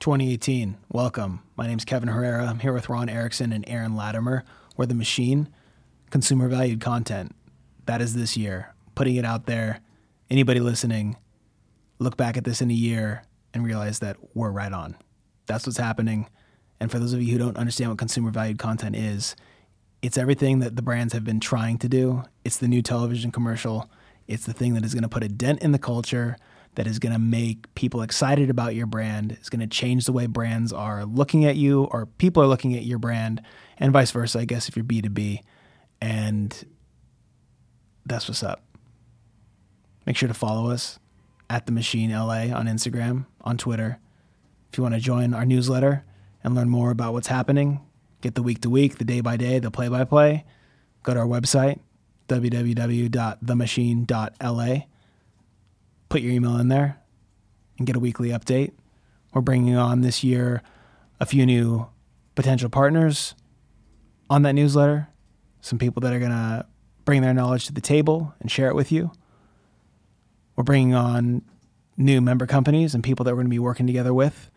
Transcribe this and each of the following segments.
2018. Welcome. My name's Kevin Herrera. I'm here with Ron Erickson and Aaron Latimer. We're the machine, consumer valued content. That is this year. Putting it out there. Anybody listening, look back at this in a year and realize that we're right on. That's what's happening. And for those of you who don't understand what consumer valued content is, it's everything that the brands have been trying to do. It's the new television commercial. It's the thing that is going to put a dent in the culture that is going to make people excited about your brand. It's going to change the way brands are looking at you or people are looking at your brand and vice versa, I guess, if you're B2B. And that's what's up. Make sure to follow us at The Machine LA on Instagram, on Twitter. If you want to join our newsletter and learn more about what's happening, get the week to week, the day by day, the play by play, go to our website, www.themachine.la put your email in there and get a weekly update. We're bringing on this year a few new potential partners on that newsletter, some people that are going to bring their knowledge to the table and share it with you. We're bringing on new member companies and people that we're going to be working together with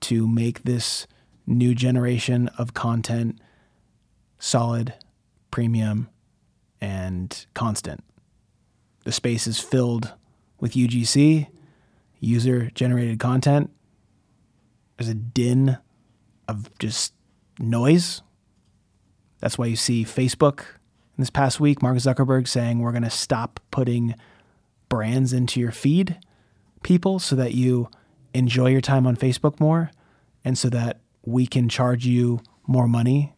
to make this new generation of content solid, premium, and constant. The space is filled with UGC, user generated content, there's a din of just noise. That's why you see Facebook in this past week, Mark Zuckerberg saying we're going to stop putting brands into your feed, people, so that you enjoy your time on Facebook more and so that we can charge you more money,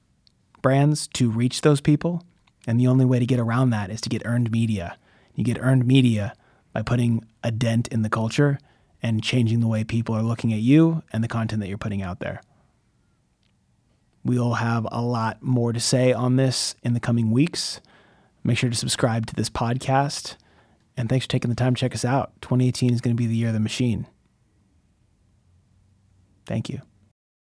brands, to reach those people. And the only way to get around that is to get earned media. You get earned media by putting a dent in the culture and changing the way people are looking at you and the content that you're putting out there. We'll have a lot more to say on this in the coming weeks. Make sure to subscribe to this podcast. And thanks for taking the time to check us out. 2018 is going to be the year of the machine. Thank you.